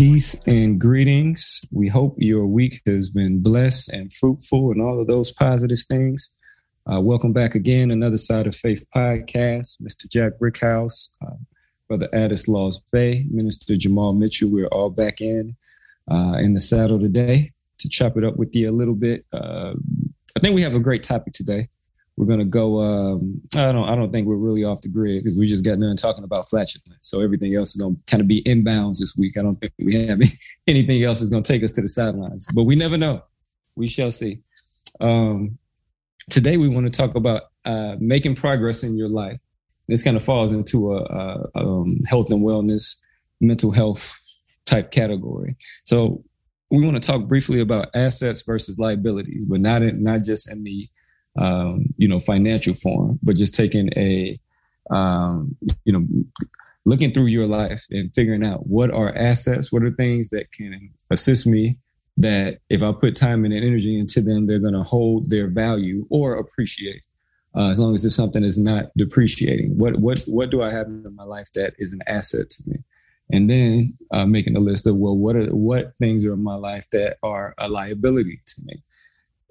Peace and greetings. We hope your week has been blessed and fruitful and all of those positive things. Uh, welcome back again, another Side of Faith podcast. Mr. Jack Brickhouse, uh, Brother Addis Laws Bay, Minister Jamal Mitchell. We're all back in uh, in the saddle today to chop it up with you a little bit. Uh, I think we have a great topic today we're gonna go. Um, I don't. I don't think we're really off the grid because we just got done talking about flatulence. So everything else is gonna kind of be inbounds this week. I don't think we have anything else is gonna take us to the sidelines. But we never know. We shall see. Um, today we want to talk about uh, making progress in your life. This kind of falls into a, a um, health and wellness, mental health type category. So we want to talk briefly about assets versus liabilities, but not in, not just in the um, you know, financial form, but just taking a, um, you know, looking through your life and figuring out what are assets, what are things that can assist me that if I put time and energy into them, they're going to hold their value or appreciate. Uh, as long as it's something that's not depreciating. What what what do I have in my life that is an asset to me? And then uh, making a list of well, what are what things are in my life that are a liability to me?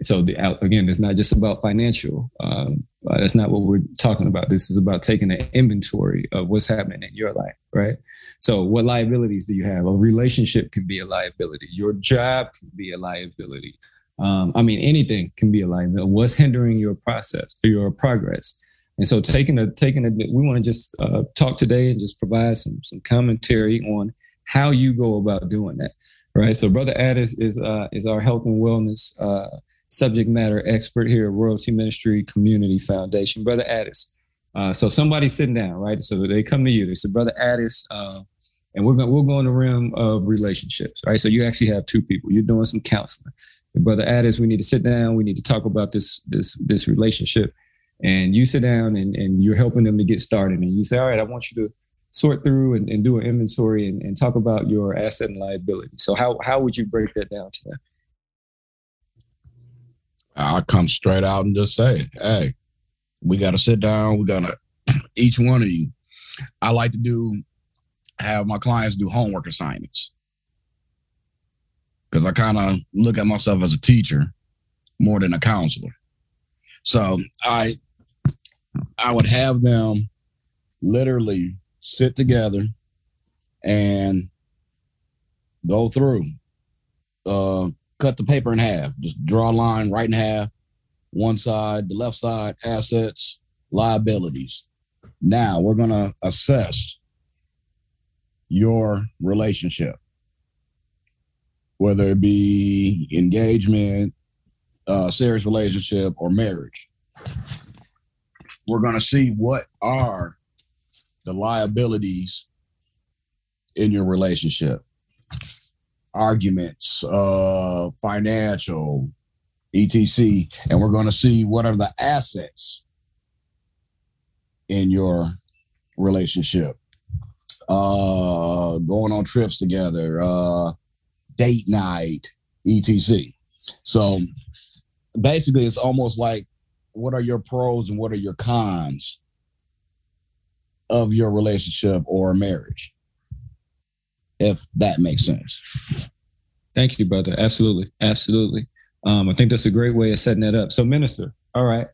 So the, again, it's not just about financial. Um, uh, that's not what we're talking about. This is about taking an inventory of what's happening in your life, right? So, what liabilities do you have? A relationship can be a liability. Your job can be a liability. Um, I mean, anything can be a liability. What's hindering your process your progress? And so, taking a taking a, we want to just uh, talk today and just provide some some commentary on how you go about doing that, right? So, Brother Addis is uh, is our health and wellness uh, subject matter expert here at Royalty Ministry Community Foundation, Brother Addis. Uh, so somebody's sitting down, right? So they come to you. They said, Brother Addis, uh, and we're going we'll go in the realm of relationships, right? So you actually have two people. You're doing some counseling. Brother Addis, we need to sit down. We need to talk about this this this relationship. And you sit down and, and you're helping them to get started. And you say, all right, I want you to sort through and, and do an inventory and, and talk about your asset and liability. So how how would you break that down to them? I come straight out and just say, hey, we got to sit down. We got to, each one of you. I like to do, have my clients do homework assignments because I kind of look at myself as a teacher more than a counselor. So I, I would have them literally sit together and go through uh, cut the paper in half. Just draw a line right in half. One side, the left side, assets, liabilities. Now we're going to assess your relationship, whether it be engagement, uh, serious relationship, or marriage. We're going to see what are the liabilities in your relationship arguments, uh, financial, etc. And we're going to see what are the assets in your relationship. Uh, going on trips together, uh, date night, etc. So basically, it's almost like what are your pros and what are your cons of your relationship or marriage if that makes sense. Thank you, brother. Absolutely. Absolutely. Um, I think that's a great way of setting that up. So, Minister, all right.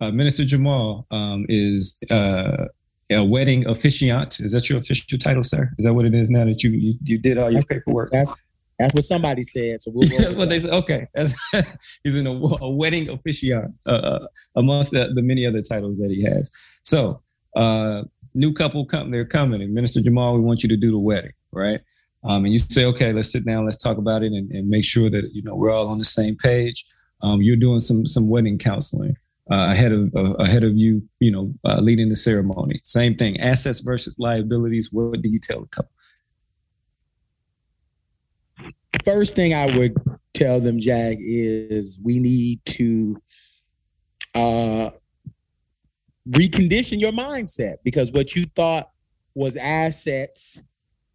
Uh, Minister Jamal um, is uh, a wedding officiant. Is that your official title, sir? Is that what it is now that you you, you did all your paperwork? That's that's what somebody said. So we'll that's what they said. Okay, that's, he's in a, a wedding officiant uh, uh, amongst the, the many other titles that he has. So, uh, new couple come, they're coming, and Minister Jamal, we want you to do the wedding right? Um, and you say, okay, let's sit down, let's talk about it, and, and, make sure that you know we're all on the same page. Um, you're doing some some wedding counseling uh, ahead of uh, ahead of you, you know, uh, leading the ceremony. Same thing, assets versus liabilities. What do you tell the couple? First thing I would tell them, Jack, is we need to uh, recondition your mindset because what you thought was assets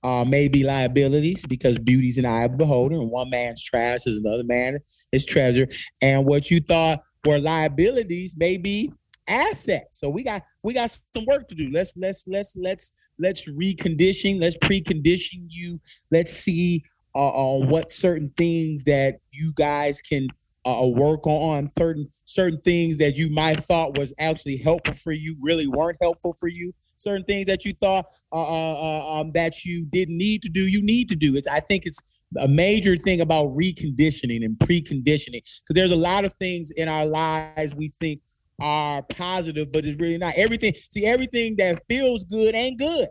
uh, may be liabilities because beauty's an eye of the beholder, and one man's trash is another man's treasure. And what you thought were liabilities may be assets. So we got we got some work to do. Let's let's let's let's let's recondition, let's precondition you. Let's see uh, uh, what certain things that you guys can uh, uh, work on certain certain things that you might thought was actually helpful for you really weren't helpful for you certain things that you thought uh, uh, uh, um, that you didn't need to do you need to do it's i think it's a major thing about reconditioning and preconditioning because there's a lot of things in our lives we think are positive but it's really not everything see everything that feels good ain't good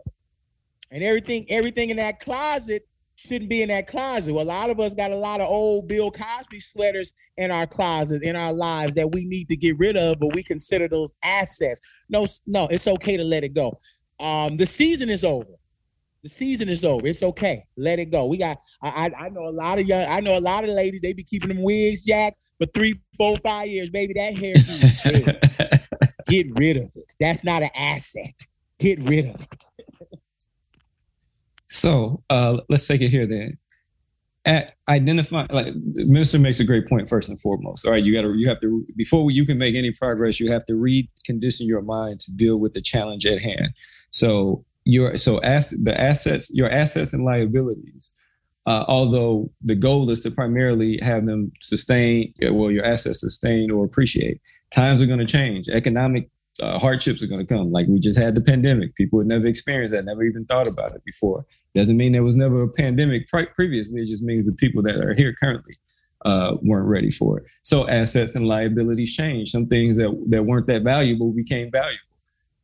and everything everything in that closet shouldn't be in that closet. Well, a lot of us got a lot of old Bill Cosby sweaters in our closet, in our lives that we need to get rid of, but we consider those assets. No, no, it's okay to let it go. Um, the season is over. The season is over. It's okay. Let it go. We got. I, I know a lot of young. I know a lot of ladies. They be keeping them wigs, Jack, for three, four, five years. Baby, that hair. Get rid of it. That's not an asset. Get rid of it. So uh, let's take it here then. At identify, like minister makes a great point. First and foremost, all right, you got to you have to before you can make any progress, you have to recondition your mind to deal with the challenge at hand. So your so as the assets, your assets and liabilities. Uh, although the goal is to primarily have them sustain, well, your assets sustain or appreciate. Times are going to change. Economic uh, hardships are going to come. Like we just had the pandemic. People had never experienced that, never even thought about it before. Doesn't mean there was never a pandemic pre- previously. It just means the people that are here currently uh, weren't ready for it. So assets and liabilities change. Some things that, that weren't that valuable became valuable.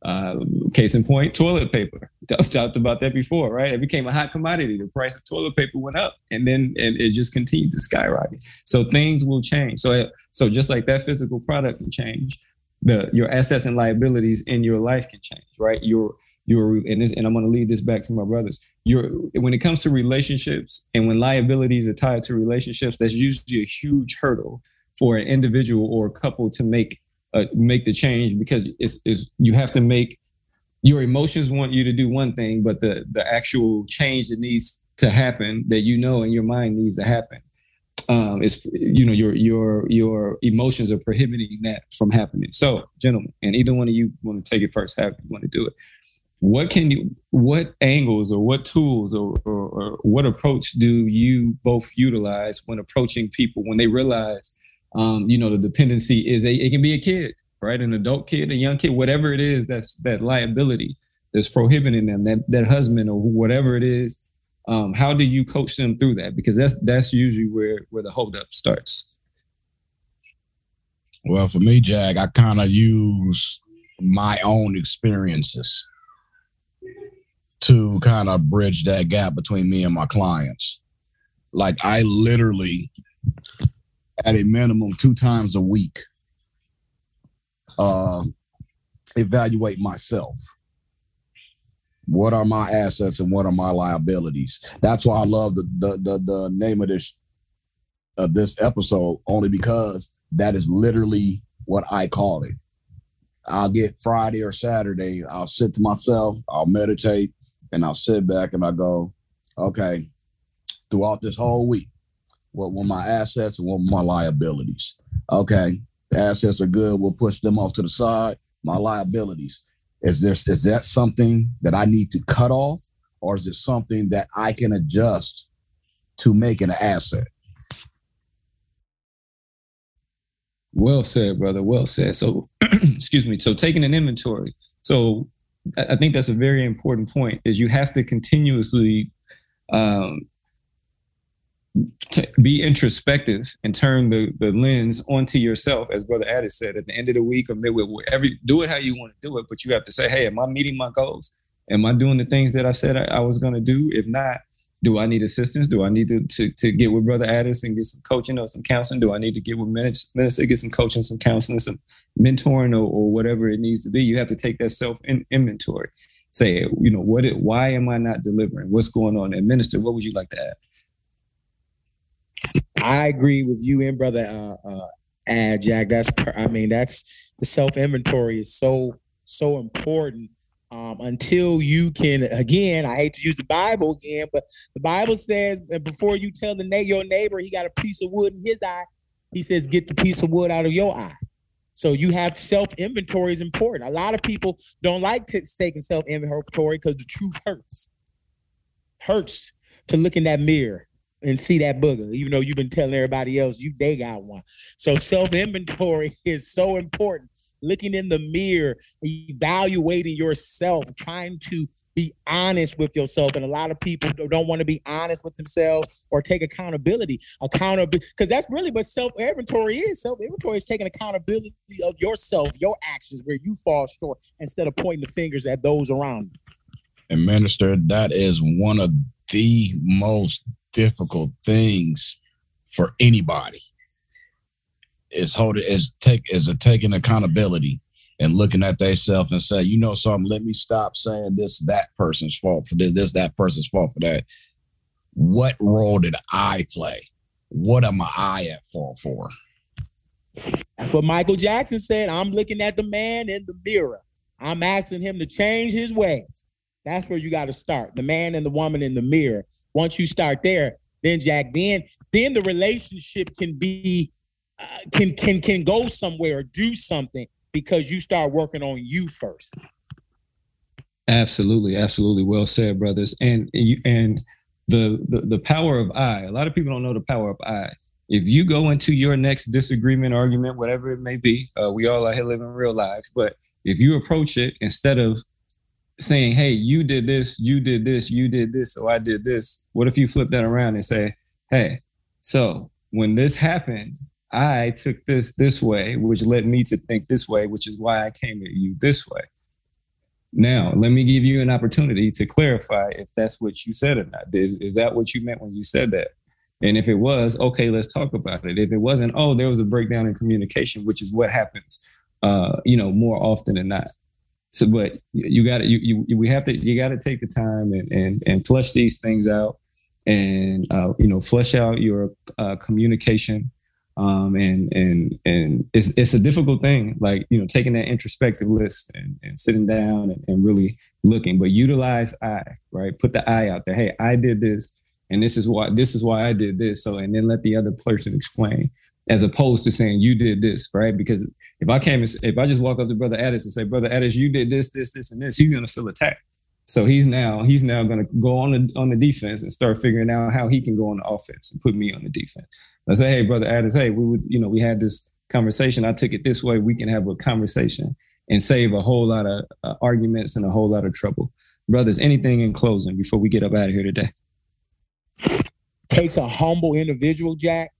Uh, case in point, toilet paper. Talked about that before, right? It became a hot commodity. The price of toilet paper went up, and then and it just continued to skyrocket. So things will change. So so just like that physical product can change, the your assets and liabilities in your life can change, right? Your your and this and I'm going to lead this back to my brothers. Your when it comes to relationships and when liabilities are tied to relationships, that's usually a huge hurdle for an individual or a couple to make uh, make the change because it's, it's you have to make your emotions want you to do one thing, but the the actual change that needs to happen that you know in your mind needs to happen um, is you know your your your emotions are prohibiting that from happening. So, gentlemen, and either one of you want to take it first, have you want to do it. What can you? What angles or what tools or, or, or what approach do you both utilize when approaching people when they realize, um, you know, the dependency is a, it can be a kid, right, an adult kid, a young kid, whatever it is that's that liability that's prohibiting them, that that husband or whatever it is um, how do you coach them through that? Because that's that's usually where where the holdup starts. Well, for me, Jack, I kind of use my own experiences to kind of bridge that gap between me and my clients. Like I literally, at a minimum, two times a week, uh, evaluate myself what are my assets and what are my liabilities? That's why i love the the the, the name of this of this episode only because that is literally what i call it. I'll get friday or saturday i'll sit to myself i'll meditate and i'll sit back and i go okay throughout this whole week what were my assets and what were my liabilities? Okay assets are good we'll push them off to the side. My liabilities is there is that something that I need to cut off, or is it something that I can adjust to make an asset? Well said, brother. Well said. So, excuse me. So, taking an inventory. So, I think that's a very important point. Is you have to continuously um, to be introspective and turn the, the lens onto yourself, as Brother Addis said, at the end of the week or midway, wherever, do it how you want to do it. But you have to say, hey, am I meeting my goals? Am I doing the things that I said I, I was going to do? If not, do I need assistance? Do I need to, to, to get with Brother Addis and get some coaching or some counseling? Do I need to get with minister, get some coaching, some counseling, some mentoring, or, or whatever it needs to be? You have to take that self inventory. Say, you know, what? It, why am I not delivering? What's going on? And minister, what would you like to add? I agree with you and brother uh, uh, and Jack. That's I mean that's the self inventory is so so important. Um, until you can again, I hate to use the Bible again, but the Bible says before you tell the your neighbor he got a piece of wood in his eye, he says get the piece of wood out of your eye. So you have self inventory is important. A lot of people don't like taking self inventory because the truth hurts. Hurts to look in that mirror and see that booger, even though you've been telling everybody else you they got one. So self inventory is so important. Looking in the mirror, evaluating yourself, trying to be honest with yourself. And a lot of people don't want to be honest with themselves or take accountability. Accountability, because that's really what self inventory is. Self inventory is taking accountability of yourself, your actions, where you fall short, instead of pointing the fingers at those around you. And minister, that is one of the most difficult things for anybody. Is holding is take is a taking accountability and looking at themselves and say, you know something, let me stop saying this that person's fault for this, this that person's fault for that. What role did I play? What am I at fault for? That's what Michael Jackson said. I'm looking at the man in the mirror. I'm asking him to change his ways. That's where you got to start. The man and the woman in the mirror. Once you start there, then Jack, then then the relationship can be uh, can can can go somewhere or do something because you start working on you first. Absolutely, absolutely. Well said, brothers. And you and the, the the power of I. A lot of people don't know the power of I. If you go into your next disagreement, argument, whatever it may be, uh, we all are here living real lives. But if you approach it instead of saying, "Hey, you did this, you did this, you did this, so I did this," what if you flip that around and say, "Hey, so when this happened, I took this this way, which led me to think this way, which is why I came at you this way. Now, let me give you an opportunity to clarify if that's what you said or not. Is, is that what you meant when you said that? And if it was, okay, let's talk about it. If it wasn't, oh, there was a breakdown in communication, which is what happens, uh, you know, more often than not. So, but you got to, you, you, we have to, you got to take the time and, and, and flush these things out and, uh, you know, flush out your uh, communication um, and and and it's it's a difficult thing, like you know, taking that introspective list and, and sitting down and, and really looking. But utilize I, right? Put the I out there. Hey, I did this, and this is why this is why I did this. So, and then let the other person explain, as opposed to saying you did this, right? Because if I came, if I just walk up to Brother Addis and say, Brother Addis, you did this, this, this, and this, he's gonna still attack. So he's now he's now going to go on the on the defense and start figuring out how he can go on the offense and put me on the defense. I say, hey, brother Addis, hey, we would, you know, we had this conversation. I took it this way. We can have a conversation and save a whole lot of uh, arguments and a whole lot of trouble. Brothers, anything in closing before we get up out of here today? Takes a humble individual, Jack,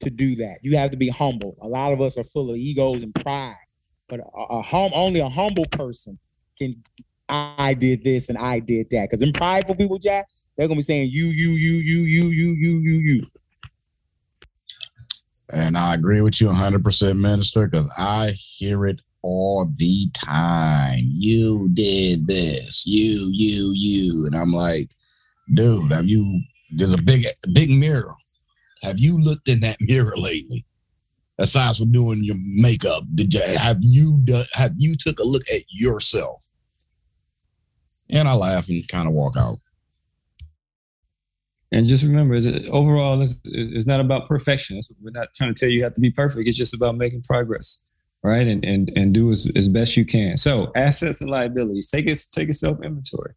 to do that. You have to be humble. A lot of us are full of egos and pride, but a, a hum, only a humble person can. I did this and I did that. Because in prideful people, Jack, they're gonna be saying you, you, you, you, you, you, you, you, you. And I agree with you 100%, Minister, because I hear it all the time. You did this, you, you, you. And I'm like, dude, have you, there's a big, big mirror. Have you looked in that mirror lately? Aside from doing your makeup, did you, have you done, have you took a look at yourself? And I laugh and kind of walk out. And just remember, is it, overall, it's, it's, not about perfection. It's, we're not trying to tell you you have to be perfect. It's just about making progress, right? And and and do as, as best you can. So assets and liabilities. Take a take a self inventory.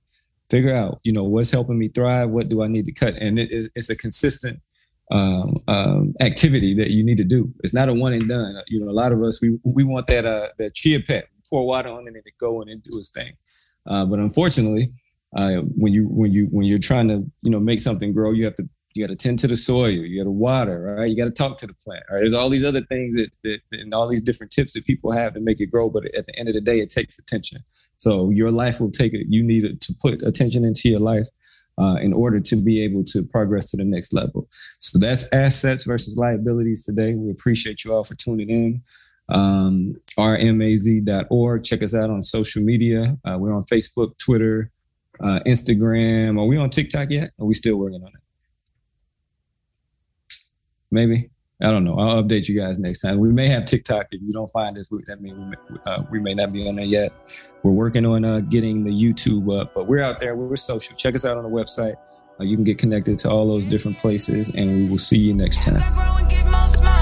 Figure out, you know, what's helping me thrive. What do I need to cut? And it is it's a consistent um, um, activity that you need to do. It's not a one and done. You know, a lot of us we we want that uh that chia pet, pour water on it and it go and do its thing. Uh, but unfortunately, uh, when you when you when you're trying to you know make something grow, you have to you got to tend to the soil, you got to water, right? You got to talk to the plant. Right? There's all these other things that, that and all these different tips that people have to make it grow, but at the end of the day, it takes attention. So your life will take it. You need to put attention into your life uh, in order to be able to progress to the next level. So that's assets versus liabilities today. We appreciate you all for tuning in. Um, rmaz.org. Check us out on social media. Uh, we're on Facebook, Twitter, uh, Instagram. Are we on TikTok yet? Are we still working on it? Maybe. I don't know. I'll update you guys next time. We may have TikTok. If you don't find us, that means we may, uh, we may not be on there yet. We're working on uh, getting the YouTube up, but we're out there. We're social. Check us out on the website. Uh, you can get connected to all those different places, and we will see you next time.